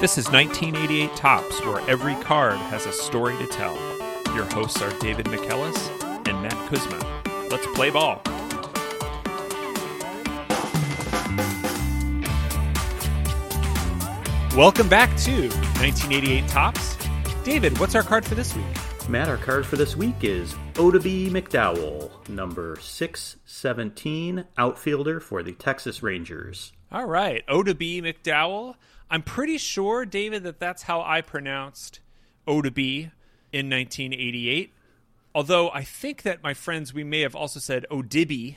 This is 1988 Topps, where every card has a story to tell. Your hosts are David McKellis and Matt Kuzma. Let's play ball. Welcome back to 1988 Topps. David, what's our card for this week? Matt, our card for this week is Oddibe McDowell, number 617, outfielder for the Texas Rangers. All right, Oddibe McDowell. I'm pretty sure, David, that that's how I pronounced O to B in 1988. Although I think that my friends, we may have also said Odibi,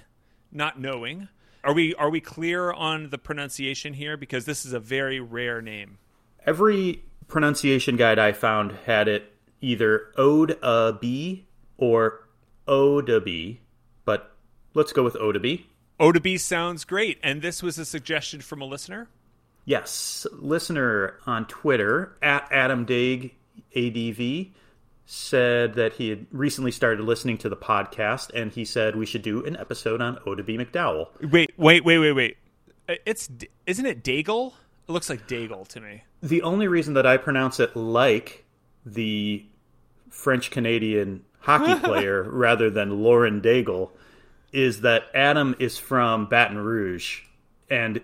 not knowing. Are we are we clear on the pronunciation here? Because this is a very rare name. Every pronunciation guide I found had it either ode a b or Oddibe, but let's go with Oddibe. Oddibe sounds great, and this was a suggestion from a listener. Yes, listener on Twitter at Adam Daig ADV said that he had recently started listening to the podcast, and he said we should do an episode on Oddibe McDowell. Wait, wait, wait, wait, wait. It's isn't it Daigle? It looks like Daigle to me. The only reason that I pronounce it like the French Canadian hockey player rather than Lauren Daigle is that Adam is from Baton Rouge and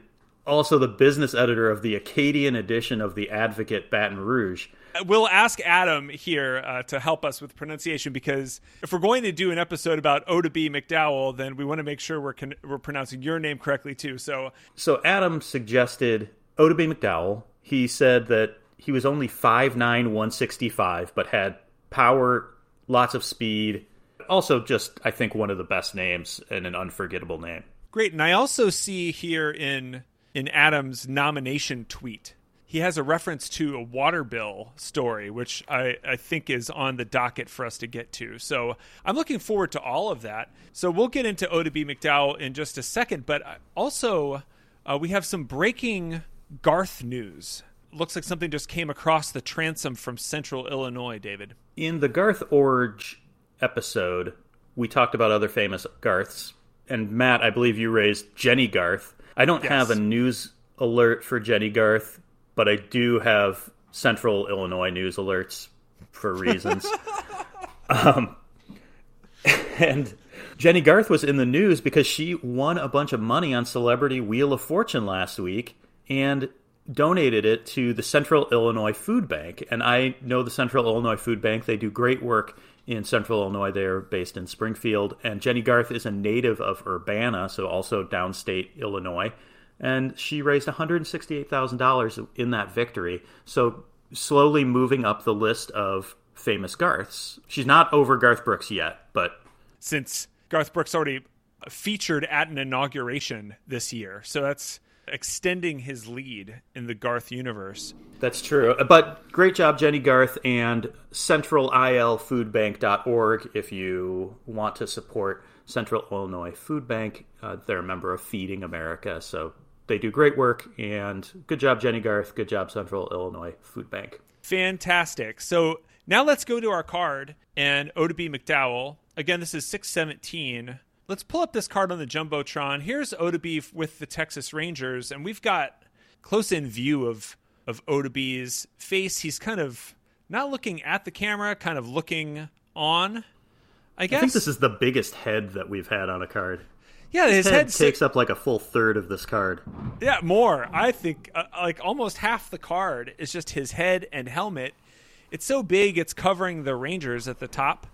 also the business editor of the Acadian edition of the Advocate Baton Rouge. We'll ask Adam here uh, to help us with pronunciation because if we're going to do an episode about Oddibe McDowell, then we want to make sure we're con- we're pronouncing your name correctly too. So, so Adam suggested Oddibe McDowell. He said that he was only 5'9", 165, but had power, lots of speed. Also, just I think one of the best names and an unforgettable name. Great, and I also see here in in Adam's nomination tweet he has a reference to a water bill story, which I, I think is on the docket for us to get to. So I'm looking forward to all of that. So we'll get into Oddibe McDowell in just a second, but also uh, we have some breaking Garth news. Looks like something just came across the transom from Central Illinois, David. In the Garth Iorg episode, we talked about other famous Garths. And Matt, I believe you raised Jennie Garth. I don't yes. have a news alert for Jennie Garth but I do have Central Illinois news alerts for reasons. um, and Jennie Garth was in the news because she won a bunch of money on Celebrity Wheel of Fortune last week and donated it to the Central Illinois Food Bank. And I know the Central Illinois Food Bank. They do great work in Central Illinois. They're based in Springfield. And Jennie Garth is a native of Urbana, so also downstate Illinois and she raised $168,000 in that victory. So slowly moving up the list of famous Garths. She's not over Garth Brooks yet, but since Garth Brooks already featured at an inauguration this year, so that's extending his lead in the Garth universe. That's true. But great job, Jennie Garth and centralilfoodbank.org if you want to support Central Illinois Food Bank. Uh, they're a member of Feeding America, so they do great work. And good job, Jennie Garth. Good job, Central Illinois Food Bank. Fantastic. So now let's go to our card and Oddibe McDowell. Again, this is 617. Let's pull up this card on the Jumbotron. Here's Oddibe with the Texas Rangers, and we've got close in view of, of Oddibe's face. He's kind of not looking at the camera, kind of looking on. I guess. I think this is the biggest head that we've had on a card. Yeah, his, head, head takes up like a full third of this card. Yeah, more. I think uh, like almost half the card is just his head and helmet. It's so big, it's covering the Rangers at the top.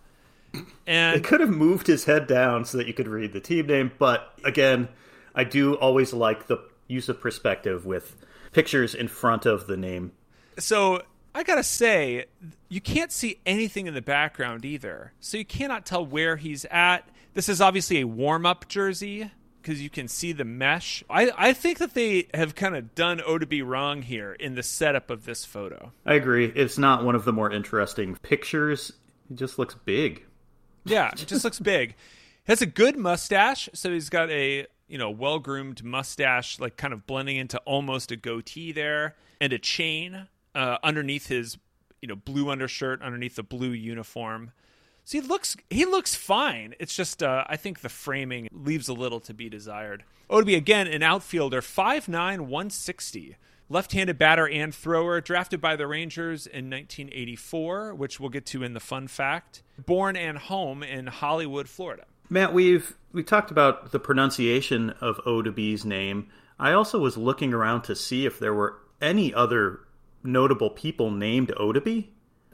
And they could have moved his head down so that you could read the team name, but again, I do always like the use of perspective with pictures in front of the name. So I gotta say, you can't see anything in the background either, so you cannot tell where he's at. This is obviously a warm up jersey because you can see the mesh. I, I think that they have kind of done O to be wrong here in the setup of this photo. I agree. It's not one of the more interesting pictures. It just looks big. Yeah, it just looks big. Has a good mustache, so he's got a you know well groomed mustache, like kind of blending into almost a goatee there, and a chain uh, underneath his you know blue undershirt, underneath the blue uniform. So he looks he looks fine. It's just uh, I think the framing leaves a little to be desired. Oddibe again an outfielder, 5'9", 160. Left handed batter and thrower, drafted by the Rangers in 1984, which we'll get to in the fun fact. Born and home in Hollywood, Florida. Matt, we've we talked about the pronunciation of Oddibe's name. I also was looking around to see if there were any other notable people named Oddibe.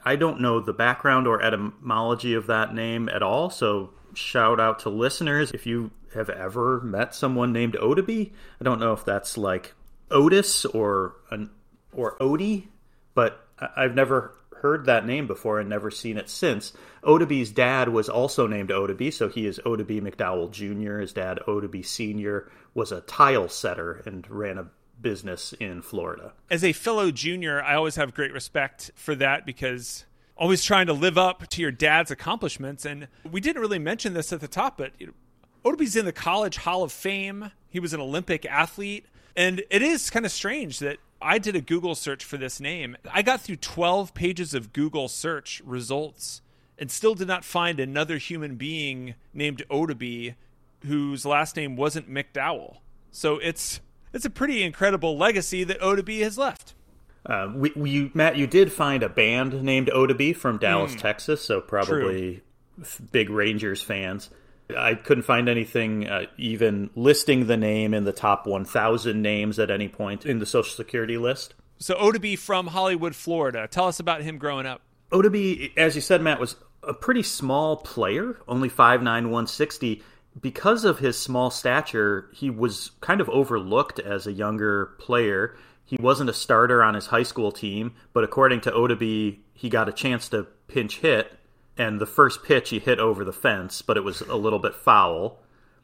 I don't know the background or etymology of that name at all, so shout out to listeners if you have ever met someone named Oddibe. I don't know if that's like Otis or an or Odie, but I've never heard that name before and never seen it since. Oddibe's dad was also named Oddibe, so he is Oddibe McDowell Jr. His dad, Oddibe Sr., was a tile setter and ran a business in Florida. As a fellow junior, I always have great respect for that because always trying to live up to your dad's accomplishments. And we didn't really mention this at the top, but Oddibe's in the College Hall of Fame. He was an Olympic athlete. And it is kind of strange that I did a Google search for this name. I got through 12 pages of Google search results and still did not find another human being named Oddibe whose last name wasn't McDowell. So it's it's a pretty incredible legacy that Oddibe has left. Uh, we, we, Matt, you did find a band named Oddibe from Dallas, mm, Texas, so probably big Rangers fans. I couldn't find anything uh, even listing the name in the top 1,000 names at any point in the Social Security list. So Oddibe from Hollywood, Florida. Tell us about him growing up. Oddibe, as you said, Matt, was a pretty small player, only 5'9", 160. Because of his small stature, he was kind of overlooked as a younger player. He wasn't a starter on his high school team, but according to Oddibe, he got a chance to pinch hit and the first pitch he hit over the fence, but it was a little bit foul.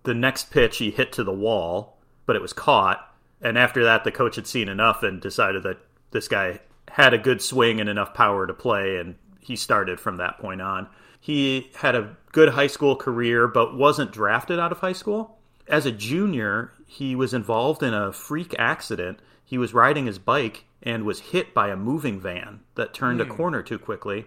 The next pitch he hit to the wall, but it was caught. And after that, the coach had seen enough and decided that this guy had a good swing and enough power to play, and he started from that point on. He had a good high school career, but wasn't drafted out of high school. As a junior, he was involved in a freak accident. He was riding his bike and was hit by a moving van that turned mm. a hmm. corner too quickly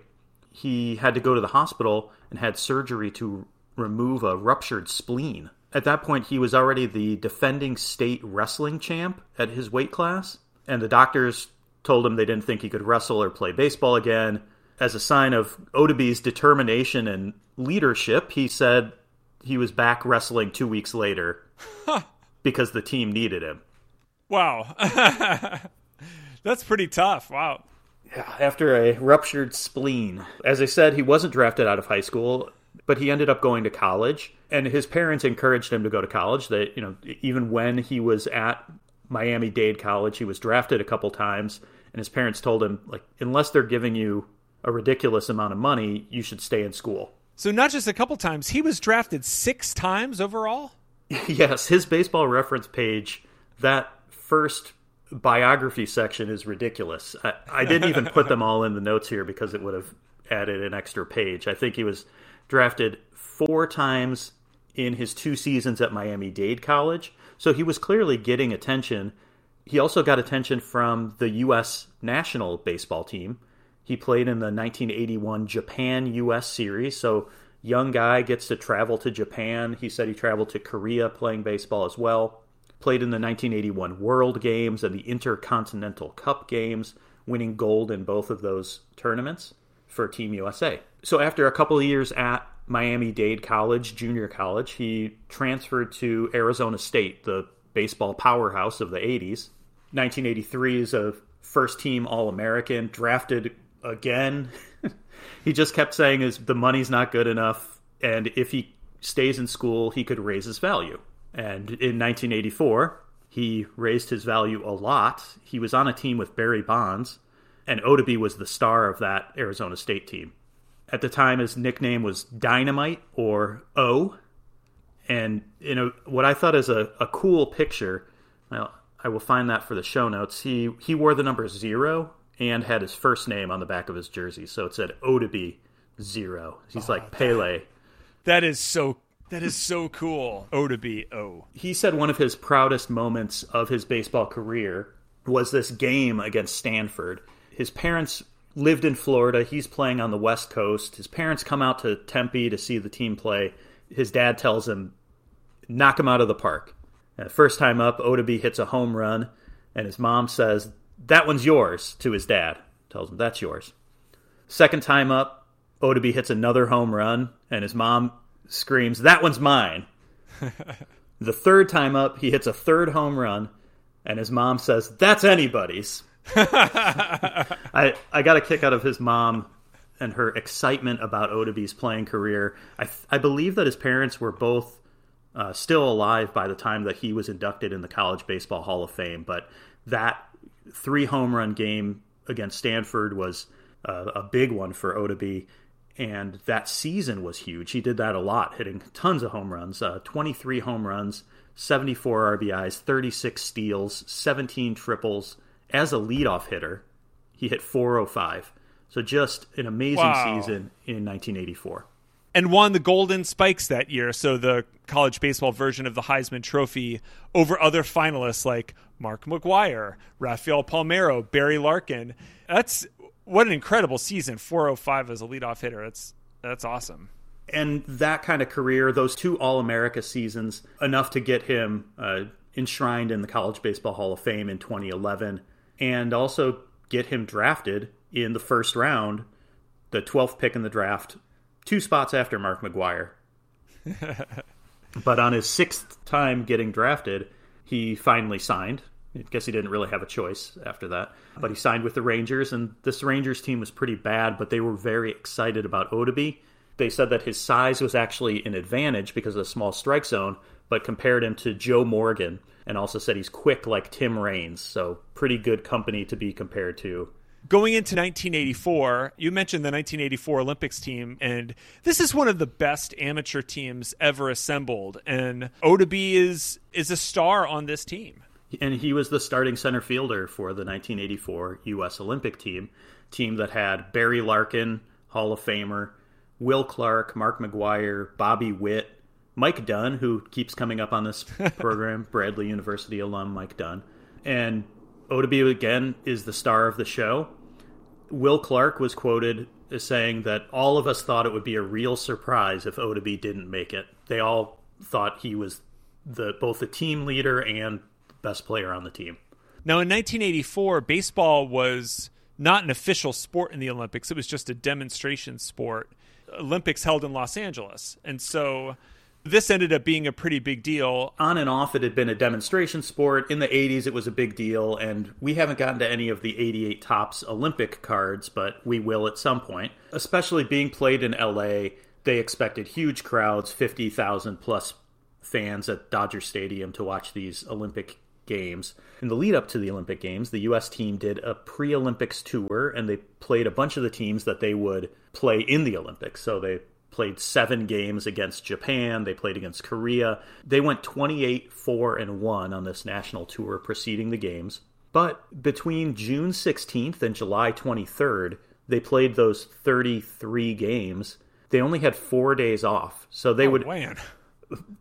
he had to go to the hospital and had surgery to remove a ruptured spleen. At that point, he was already the defending state wrestling champ at his weight class, and the doctors told him they didn't think he could wrestle or play baseball again. As a sign of Oddibe's determination and leadership, he said he was back wrestling two weeks later because the team needed him. Wow. That's pretty tough. Wow after a ruptured spleen. As I said, he wasn't drafted out of high school, but he ended up going to college, and his parents encouraged him to go to college. That you know, even when he was at Miami Dade College, he was drafted a couple times, and his parents told him like, unless they're giving you a ridiculous amount of money, you should stay in school. So not just a couple times, he was drafted six times overall. yes, his baseball reference page that first biography section is ridiculous. I, I didn't even put them all in the notes here because it would have added an extra page. I think he was drafted four times in his two seasons at Miami Dade College, so he was clearly getting attention. He also got attention from the U.S. national baseball team. He played in the 1981 Japan U.S. series, so young guy gets to travel to Japan. He said he traveled to Korea playing baseball as well played in the 1981 World Games and the Intercontinental Cup Games, winning gold in both of those tournaments for Team USA. So after a couple of years at Miami Dade College, junior college, he transferred to Arizona State, the baseball powerhouse of the 80s. 1983 is a first team All American, drafted again. he just kept saying is the money's not good enough, and if he stays in school, he could raise his value. And in 1984, he raised his value a lot. He was on a team with Barry Bonds, and Oddibe was the star of that Arizona State team. At the time, his nickname was Dynamite or O. And you know what I thought is a, a cool picture. Well, I will find that for the show notes. He he wore the number zero and had his first name on the back of his jersey, so it said Oddibe zero. He's oh, like Pele. That is so that is so cool. O to be O. He said one of his proudest moments of his baseball career was this game against Stanford. His parents lived in Florida. He's playing on the West Coast. His parents come out to Tempe to see the team play. His dad tells him, knock him out of the park. Uh, first time up, Oddibe hits a home run, and his mom says That one's yours to his dad. Tells him, That's yours. Second time up, Oddibe hits another home run, and his mom screams, That one's mine. the third time up, he hits a third home run, and his mom says, That's anybody's. I, I got a kick out of his mom and her excitement about Oddibe's playing career. I, I believe that his parents were both uh, still alive by the time that he was inducted in the College Baseball Hall of Fame, but that three home run game against Stanford was uh, a big one for Oddibe. And that season was huge. He did that a lot, hitting tons of home runs uh, 23 home runs, 74 RBIs, 36 steals, 17 triples. As a leadoff hitter, he hit 405. So just an amazing wow. season in 1984. And won the Golden Spikes that year, so the college baseball version of the Heisman Trophy over other finalists like Mark McGwire, Rafael Palmeiro, Barry Larkin. That's what an incredible season. 405 as a leadoff hitter. That's that's awesome. And that kind of career, those two All America seasons, enough to get him uh, enshrined in the College Baseball Hall of Fame in 2011, and also get him drafted in the first round, the 12th pick in the draft, two spots after Mark McGwire but on his sixth time getting drafted, he finally signed. I guess he didn't really have a choice after that. But he signed with the Rangers, and this Rangers team was pretty bad, but they were very excited about Oddibe. They said that his size was actually an advantage because of the small strike zone, but compared him to Joe Morgan and also said he's quick like Tim Raines. So, pretty good company to be compared to going into 1984, you mentioned the 1984 Olympics team, and this is one of the best amateur teams ever assembled. And Oddibe is is a star on this team. And he was the starting center fielder for the 1984 U.S. Olympic team, team that had Barry Larkin, Hall of Famer, Will Clark, Mark McGwire, Bobby Witt, Mike Dunn, who keeps coming up on this program, Bradley University alum Mike Dunn, and Oddibe again is the star of the show. Will Clark was quoted as saying that all of us thought it would be a real surprise if Oddibe didn't make it. They all thought he was the both the team leader and best player on the team. Now in 1984, baseball was not an official sport in the Olympics. It was just a demonstration sport. Olympics held in Los Angeles. And so this ended up being a pretty big deal. On and off, it had been a demonstration sport. In the 80s, it was a big deal, and we haven't gotten to any of the 88 Topps Olympic cards, but we will at some point. Especially being played in LA, they expected huge crowds 50,000 plus fans at Dodger Stadium to watch these Olympic games. In the lead up to the Olympic Games, the U.S. team did a pre Olympics tour, and they played a bunch of the teams that they would play in the Olympics. So they played seven games against Japan. They played against Korea. They went 28 4 and 1 on this national tour preceding the games. But between June 16th and July 23rd, they played those 33 games. They only had four days off. So they oh, would man.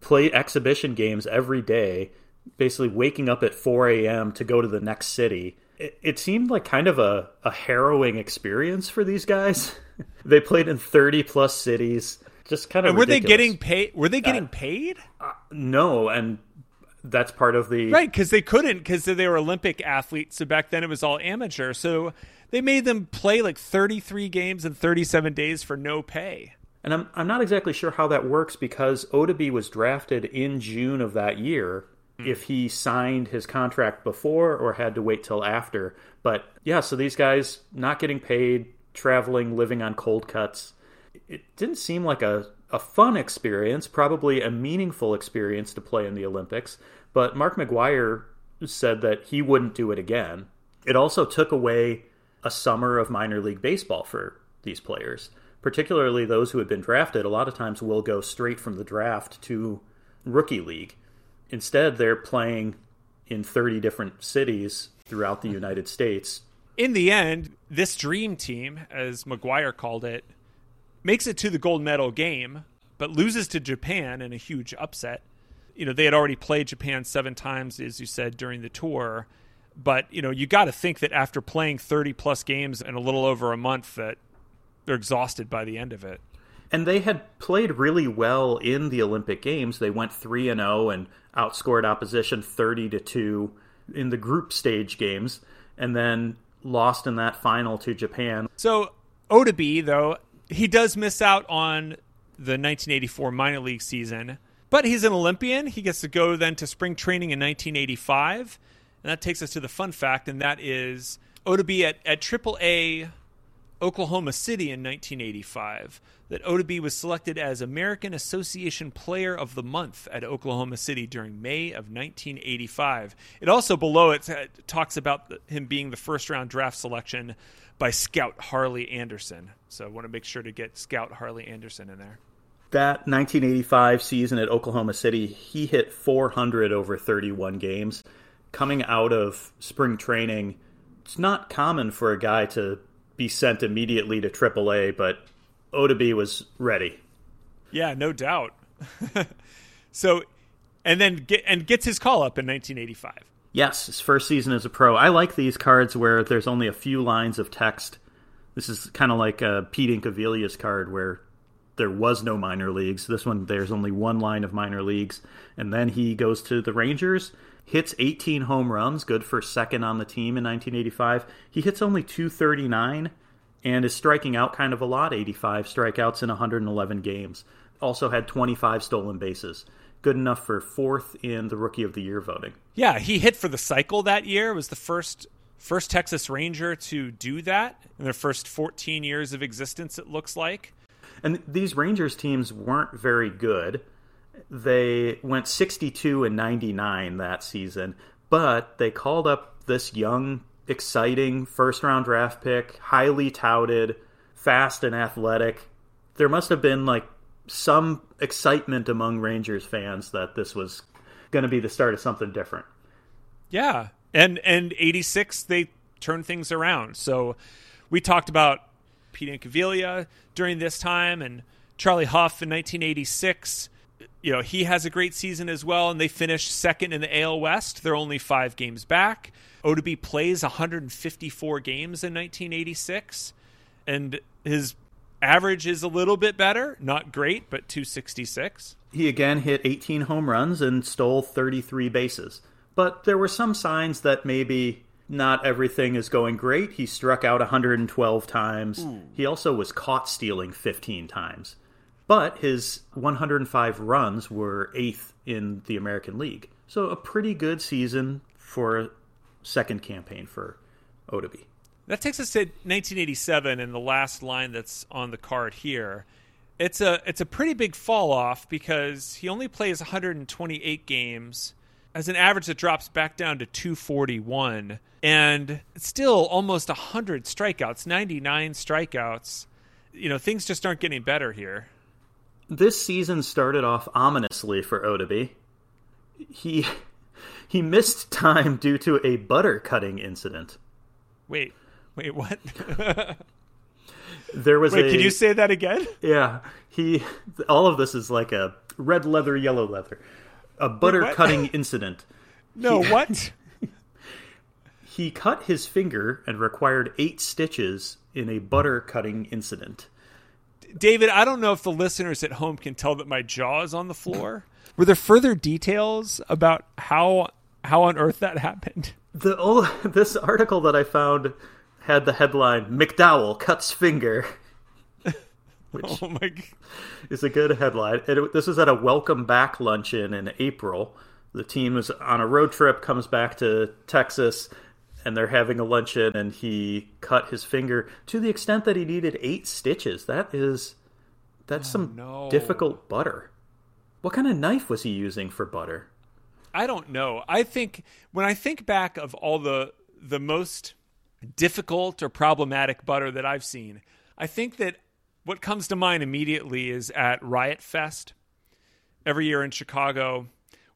play exhibition games every day, basically waking up at 4 a.m. to go to the next city. It, it seemed like kind of a, a harrowing experience for these guys. they played in 30 plus cities. Just kind of. And were ridiculous. they getting paid? Were they getting uh, paid? Uh, no, and that's part of the right because they couldn't because they were Olympic athletes. So back then it was all amateur. So they made them play like 33 games in 37 days for no pay. And I'm I'm not exactly sure how that works because Oddibe was drafted in June of that year. Mm. If he signed his contract before or had to wait till after, but yeah, so these guys not getting paid, traveling, living on cold cuts. It didn't seem like a, a fun experience, probably a meaningful experience to play in the Olympics, but Mark McGwire said that he wouldn't do it again. It also took away a summer of minor league baseball for these players, particularly those who had been drafted. A lot of times will go straight from the draft to rookie league. Instead, they're playing in 30 different cities throughout the hmm. United States in the end, this dream team, as McGwire called it, makes it to the gold medal game, but loses to Japan in a huge upset. You know, they had already played Japan seven times, as you said, during the tour. But, you know, you got to think that after playing 30 plus games in a little over a month, that they're exhausted by the end of it. And they had played really well in the Olympic Games. They went 3 and 0 and outscored opposition 30 to 2 in the group stage games and then lost in that final to Japan. So Oddibe, though, he does miss out on the 1984 minor league season, but he's an Olympian. He gets to go then to spring training in 1985. And that takes us to the fun fact, and that is Oddibe at, at AAA Oklahoma City in 1985 that Oddibe was selected as American Association Player of the Month at Oklahoma City during May of 1985. It also below it talks about him being the first round draft selection by Scout Harley Anderson. So I want to make sure to get Scout Harley Anderson in there. That 1985 season at Oklahoma City, he hit 400 over 31 games. Coming out of spring training, it's not common for a guy to be sent immediately to AAA, but Oddibe was ready. Yeah, no doubt. so, and then get and gets his call up in 1985. Yes, his first season as a pro. I like these cards where there's only a few lines of text. This is kind of like a Pete Incaviglia's card where there was no minor leagues. This one, there's only one line of minor leagues. And then he goes to the Rangers, hits 18 home runs, good for second on the team in 1985. He hits only 239 and is striking out kind of a lot 85 strikeouts in 111 games. Also had 25 stolen bases. Good enough for fourth in the Rookie of the Year voting. Yeah, he hit for the cycle that year. It was the first first Texas Ranger to do that in their first 14 years of existence, it looks like. And these Rangers teams weren't very good. They went 62 and 99 that season, but they called up this young exciting first round draft pick, highly touted, fast and athletic. There must have been like some excitement among Rangers fans that this was going to be the start of something different. Yeah. And and 86 they turned things around. So we talked about Pete Incaviglia during this time and Charlie Hough in 1986 you know, he has a great season as well, and they finished second in the AL West. They're only five games back. Oddibe plays 154 games in 1986, and his average is a little bit better. Not great, but 266. He again hit 18 home runs and stole 33 bases. But there were some signs that maybe not everything is going great. He struck out 112 times. Ooh. He also was caught stealing 15 times. But his 105 runs were eighth in the American League. So a pretty good season for a second campaign for Oddibe. That takes us to 1987 and the last line that's on the card here. It's a it's a pretty big fall off because he only plays 128 games as an average that drops back down to 241 and still almost 100 strikeouts, 99 strikeouts. You know, things just aren't getting better here this season started off ominously for Oddibe. He he missed time due to a butter cutting incident. Wait, wait, what? there was a wait. A, can you say that again? Yeah, he. All of this is like a red leather, yellow leather. A butter wait, cutting incident. No, he, what? he cut his finger and required eight stitches in a butter cutting incident. David, I don't know if the listeners at home can tell that my jaw is on the floor. Were there further details about how how on earth that happened? The oh, this article that I found had the headline McDowell cuts finger. Which oh my is a good headline. It, this was at a welcome back luncheon in April. The team was on a road trip, comes back to Texas, and they're having a luncheon and he cut his finger to the extent that he needed eight stitches. That is that's oh, some no. difficult butter. What kind of knife was he using for butter? I don't know. I think when I think back of all the the most difficult or problematic butter that I've seen, I think that what comes to mind immediately is at Riot Fest every year in Chicago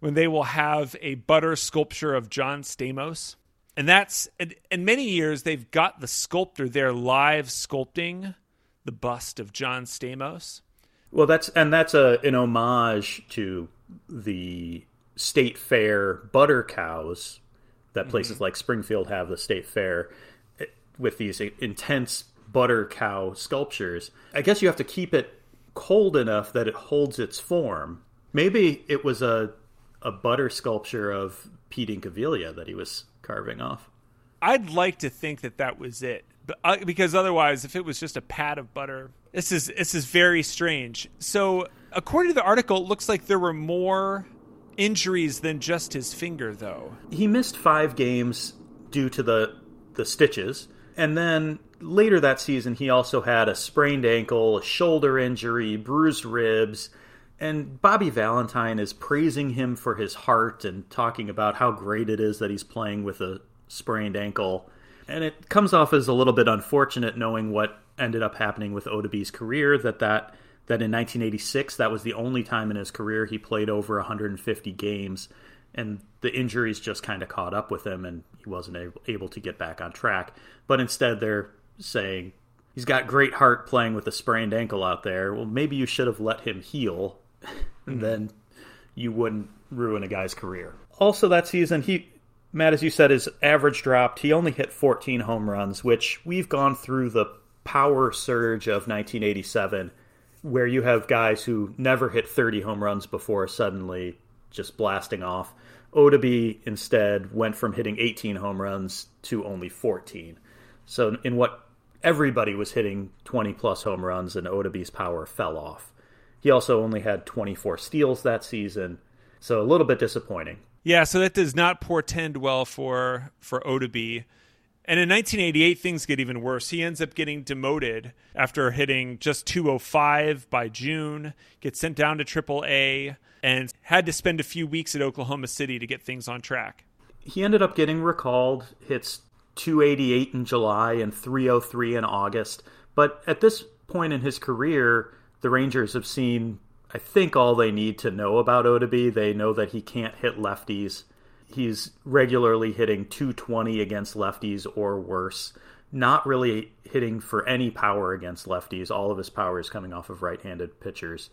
when they will have a butter sculpture of John Stamos and that's in many years they've got the sculptor there live sculpting the bust of John Stamos. Well, that's and that's a an homage to the state fair butter cows that places mm-hmm. like Springfield have the state fair eh, with these intense butter cow sculptures. I guess you have to keep it cold enough that it holds its form. Maybe it was a a butter sculpture of Pete Incaviglia that he was carving off. I'd like to think that that was it, but, uh, because otherwise, if it was just a pat of butter, this is this is very strange. So, according to the article, it looks like there were more injuries than just his finger, though. He missed five games due to the the stitches, and then later that season, he also had a sprained ankle, a shoulder injury, bruised ribs. And Bobby Valentine is praising him for his heart and talking about how great it is that he's playing with a sprained ankle. And it comes off as a little bit unfortunate knowing what ended up happening with Oddibe's career that that that in 1986 that was the only time in his career he played over 150 games and the injuries just kind of caught up with him and he wasn't able, to get back on track. But instead they're saying he's got great heart playing with a sprained ankle out there. Well, maybe you should have let him heal, mm-hmm. then you wouldn't ruin a guy's career. Also, that season, he Matt, as you said, his average dropped. He only hit 14 home runs, which we've gone through the power surge of 1987, where you have guys who never hit 30 home runs before suddenly just blasting off. Oddibe instead went from hitting 18 home runs to only 14. So, in what everybody was hitting 20 plus home runs, and Oddibe's power fell off. He also only had 24 steals that season, so a little bit disappointing. Yeah, so that does not portend well for for Oddibe. And in 1988, things get even worse. He ends up getting demoted after hitting just 205 by June, gets sent down to AAA, and had to spend a few weeks at Oklahoma City to get things on track. He ended up getting recalled, hits 288 in July and 303 in August. But at this point in his career, the Rangers have seen, I think, all they need to know about Oddibe. They know that he can't hit lefties. He's regularly hitting 220 against lefties or worse. Not really hitting for any power against lefties. All of his power is coming off of right handed pitchers.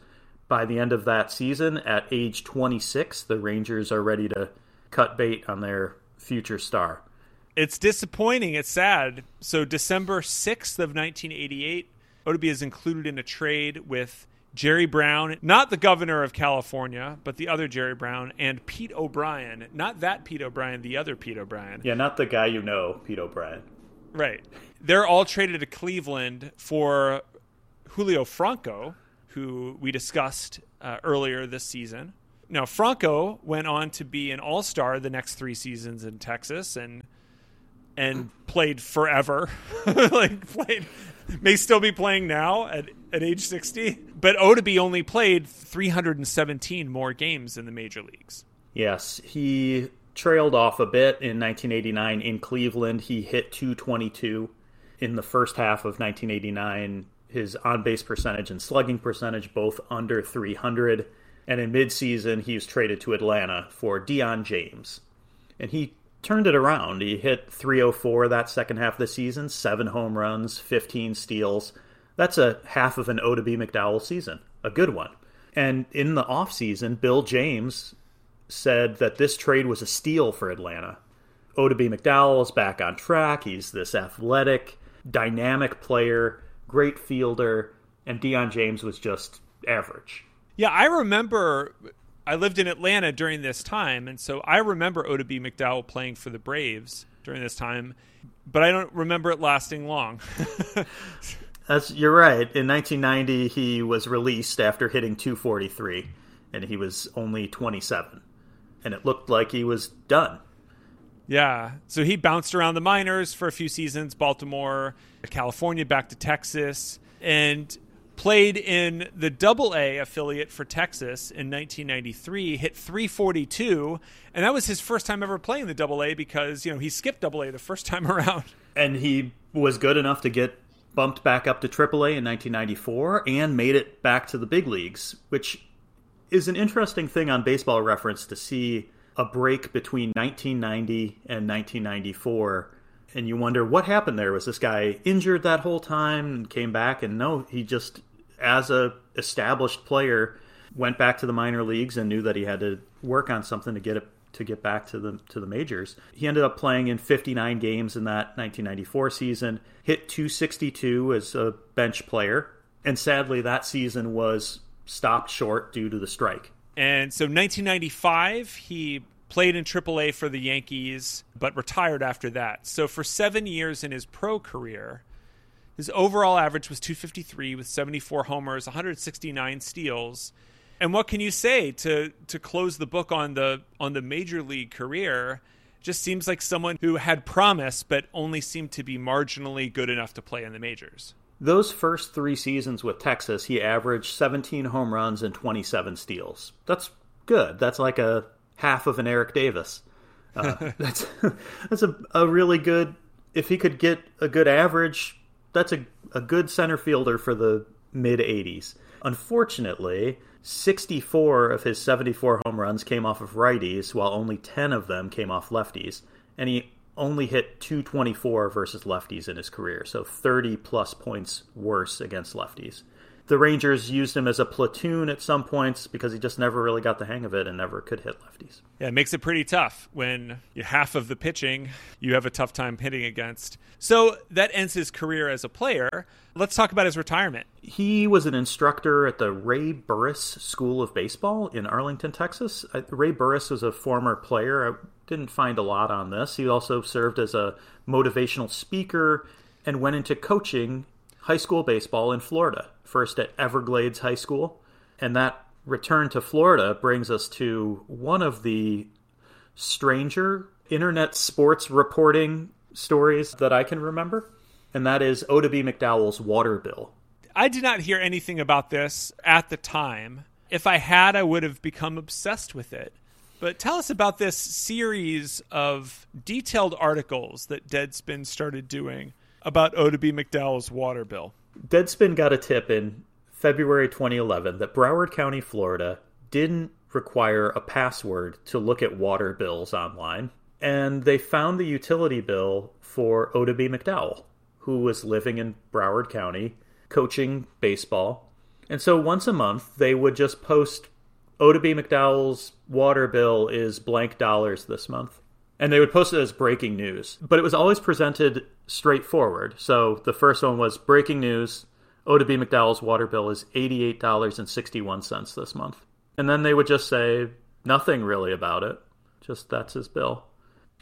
By the end of that season, at age 26, the Rangers are ready to cut bait on their future star. It's disappointing. It's sad. So, December 6th of 1988, Oddibe is included in a trade with Jerry Brown, not the governor of California, but the other Jerry Brown, and Pete O'Brien, not that Pete O'Brien, the other Pete O'Brien. Yeah, not the guy you know, Pete O'Brien. Right. They're all traded to Cleveland for Julio Franco, who we discussed uh, earlier this season. Now, Franco went on to be an all star the next three seasons in Texas and and played forever. like played may still be playing now at, at age 60. But Oddibe only played 317 more games in the major leagues. Yes, he trailed off a bit in 1989 in Cleveland. He hit 222 in the first half of 1989. His on base percentage and slugging percentage both under 300. And in midseason, he was traded to Atlanta for Dion James. And he turned it around. He hit 304 that second half of the season, seven home runs, 15 steals. That's a half of an Oddibe McDowell season, a good one. And in the offseason, Bill James said that this trade was a steal for Atlanta. Oddibe McDowell is back on track. He's this athletic, dynamic player, great fielder, and Dion James was just average. Yeah, I remember I lived in Atlanta during this time, and so I remember Oddibe McDowell playing for the Braves during this time, but I don't remember it lasting long. That's you're right. In 1990, he was released after hitting 243, and he was only 27, and it looked like he was done. Yeah, so he bounced around the minors for a few seasons, Baltimore, California, back to Texas, and played in the Double A affiliate for Texas in 1993, hit 342, and that was his first time ever playing the Double A because you know he skipped Double A the first time around. And he was good enough to get bumped back up to AAA in 1994 and made it back to the big leagues, which is an interesting thing on Baseball Reference to see a break between 1990 and 1994 and you wonder what happened there. Was this guy injured that whole time and came back? And no, he just, as a established player, went back to the minor leagues and knew that he had to work on something to get it to get back to the to the majors. He ended up playing in 59 games in that 1994 season, hit 262 as a bench player, and sadly that season was stopped short due to the strike. And so 1995 he played in AAA for the Yankees, but retired after that. So for seven years in his pro career, his overall average was 253 with 74 homers, 169 steals. And what can you say to to close the book on the on the major league career? Just seems like someone who had promise but only seemed to be marginally good enough to play in the majors. Those first 3 seasons with Texas, he averaged 17 home runs and 27 steals. That's good. That's like a half of an Eric Davis. Uh, that's that's a, a really good. If he could get a good average, that's a, a good center fielder for the mid 80s. Unfortunately, 64 of his 74 home runs came off of righties, while only 10 of them came off lefties. And he only hit 224 versus lefties in his career, so 30 plus points worse against lefties the Rangers used him as a platoon at some points because he just never really got the hang of it and never could hit lefties. Yeah, it makes it pretty tough when half of the pitching you have a tough time hitting against. So that ends his career as a player. Let's talk about his retirement. He was an instructor at the Ray Burris School of Baseball in Arlington, Texas. Ray Burris was a former player. I didn't find a lot on this. He also served as a motivational speaker and went into coaching high school baseball in Florida, first at Everglades High School. And that return to Florida brings us to one of the stranger internet sports reporting stories that I can remember, and that is Oddibe McDowell's water bill. I did not hear anything about this at the time. If I had, I would have become obsessed with it. But tell us about this series of detailed articles that Deadspin started doing about Oddibe McDowell's water bill. Deadspin got a tip in February 2011 that Broward County, Florida didn't require a password to look at water bills online. And they found the utility bill for Oddibe McDowell, who was living in Broward County, coaching baseball. And so once a month, they would just post Oddibe McDowell's water bill is blank dollars this month and they would post it as breaking news. But it was always presented straightforward. So the first one was breaking news: Oddibe McDowell's water bill is eighty-eight dollars and sixty-one cents this month, and then they would just say nothing really about it. Just that's his bill.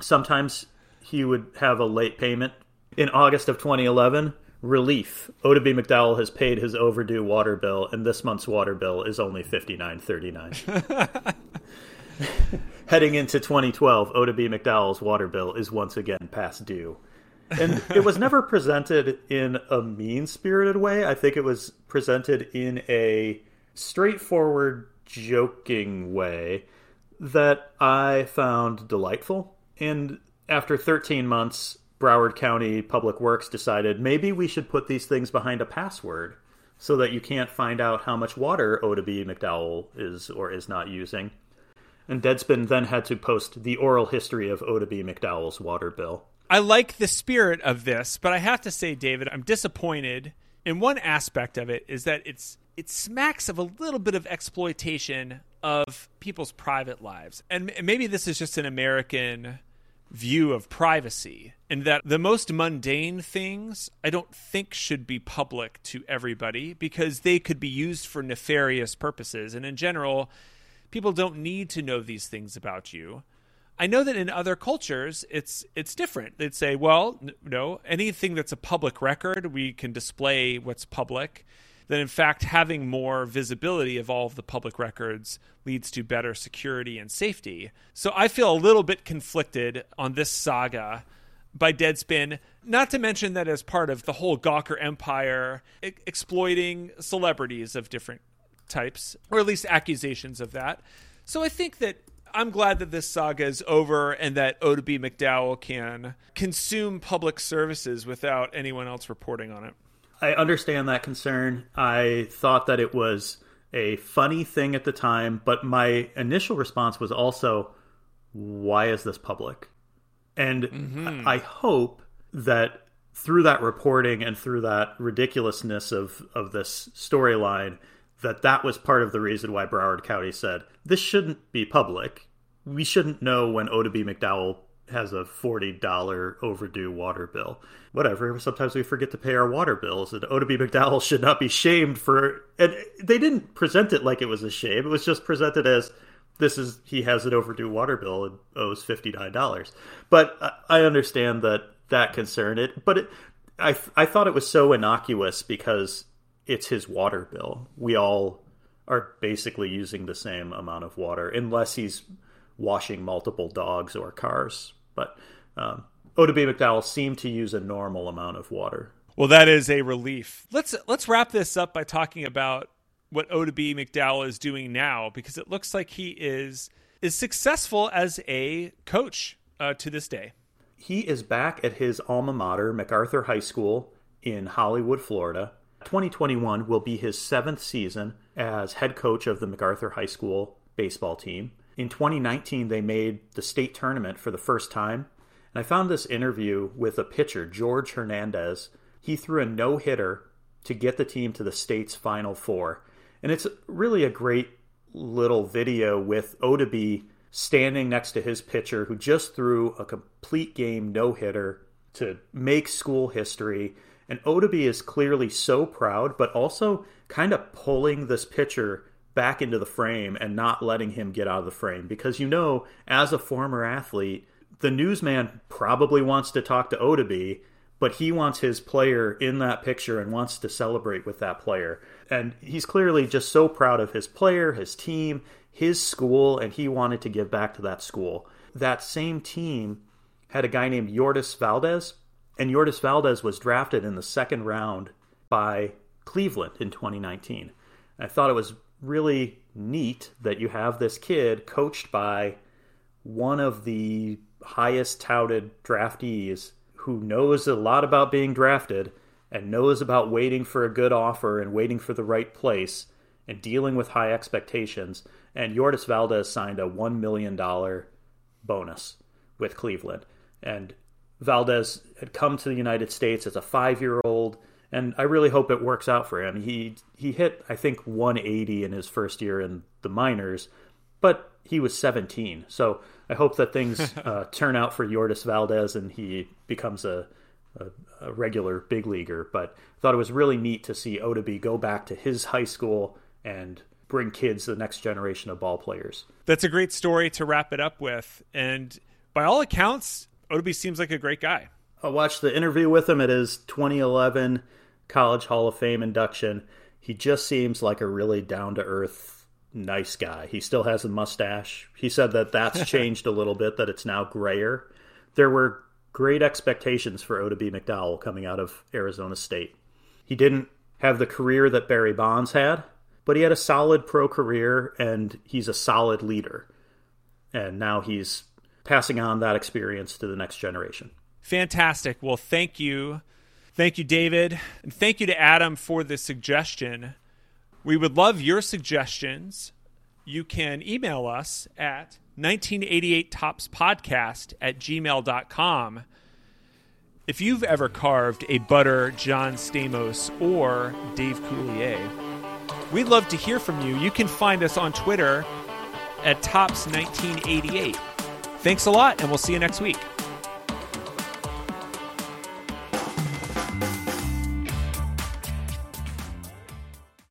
Sometimes he would have a late payment. In August of 2011, relief. Oddibe McDowell has paid his overdue water bill, and this month's water bill is only fifty nine thirty nine. heading into 2012, Oddibe McDowell's water bill is once again past due. And it was never presented in a mean spirited way. I think it was presented in a straightforward, joking way that I found delightful. And after 13 months, Broward County Public Works decided maybe we should put these things behind a password so that you can't find out how much water Oddibe McDowell is or is not using and Deadspin then had to post the oral history of Oddibe McDowell's water bill. I like the spirit of this, but I have to say, David, I'm disappointed. In one aspect of it is that it's it smacks of a little bit of exploitation of people's private lives, and maybe this is just an American view of privacy, and that the most mundane things I don't think should be public to everybody because they could be used for nefarious purposes, and in general people don't need to know these things about you. I know that in other cultures it's it's different. They'd say, well, n- no, anything that's a public record, we can display what's public. That in fact having more visibility of all of the public records leads to better security and safety. So I feel a little bit conflicted on this saga by Deadspin. Not to mention that as part of the whole Gawker empire, exploiting celebrities of different types, or at least accusations of that. So I think that I'm glad that this saga is over and that Oddibe McDowell can consume public services without anyone else reporting on it. I understand that concern. I thought that it was a funny thing at the time, but my initial response was also, why is this public? And mm-hmm. I hope that through that reporting and through that ridiculousness of, of this storyline, that that was part of the reason why Broward County said this shouldn't be public. We shouldn't know when Oddibe McDowell has a forty dollar overdue water bill. Whatever. Sometimes we forget to pay our water bills, and Oddibe McDowell should not be shamed for. And they didn't present it like it was a shame. It was just presented as this is he has an overdue water bill and owes fifty nine dollars. But I understand that that concern it, but it, I I thought it was so innocuous because it's his water bill. We all are basically using the same amount of water, unless he's washing multiple dogs or cars. But um, Oddibe McDowell seemed to use a normal amount of water. Well, that is a relief. Let's let's wrap this up by talking about what Oddibe McDowell is doing now, because it looks like he is is successful as a coach uh, to this day. He is back at his alma mater, McArthur High School in Hollywood, Florida. 2021 will be his seventh season as head coach of the McArthur High School baseball team. In 2019, they made the state tournament for the first time. And I found this interview with a pitcher, George Hernandez. He threw a no hitter to get the team to the state's Final Four. And it's really a great little video with Oddibe standing next to his pitcher who just threw a complete game no hitter to make school history. And Oddibe is clearly so proud, but also kind of pulling this pitcher back into the frame and not letting him get out of the frame. Because you know, as a former athlete, the newsman probably wants to talk to Oddibe, but he wants his player in that picture and wants to celebrate with that player. And he's clearly just so proud of his player, his team, his school, and he wanted to give back to that school. That same team had a guy named Yordys Valdes, and Yordys Valdes was drafted in the second round by Cleveland in 2019. I thought it was really neat that you have this kid coached by one of the highest touted draftees who knows a lot about being drafted and knows about waiting for a good offer and waiting for the right place and dealing with high expectations. And Yordys Valdes signed a $1 million bonus with Cleveland. And Valdes had come to the United States as a five year old and I really hope it works out for him. He he hit I think 180 in his first year in the minors, but he was 17. So I hope that things uh, turn out for Yordys Valdes and he becomes a, a, a, regular big leaguer. But I thought it was really neat to see Oddibe go back to his high school and bring kids the next generation of ball players. That's a great story to wrap it up with. And by all accounts, Oddibe seems like a great guy. I watched the interview with him at his 2011 College Hall of Fame induction. He just seems like a really down to earth, nice guy. He still has a mustache. He said that that's changed a little bit, that it's now grayer. There were great expectations for Oddibe McDowell coming out of Arizona State. He didn't have the career that Barry Bonds had, but he had a solid pro career and he's a solid leader. And now he's passing on that experience to the next generation. Fantastic. Well, thank you Thank you, David. And thank you to Adam for the suggestion. We would love your suggestions. You can email us at 1988toppspodcast at gmail.com. If you've ever carved a butter John Stamos or Dave Coulier, we'd love to hear from you. You can find us on Twitter at Topps1988. Thanks a lot, and we'll see you next week.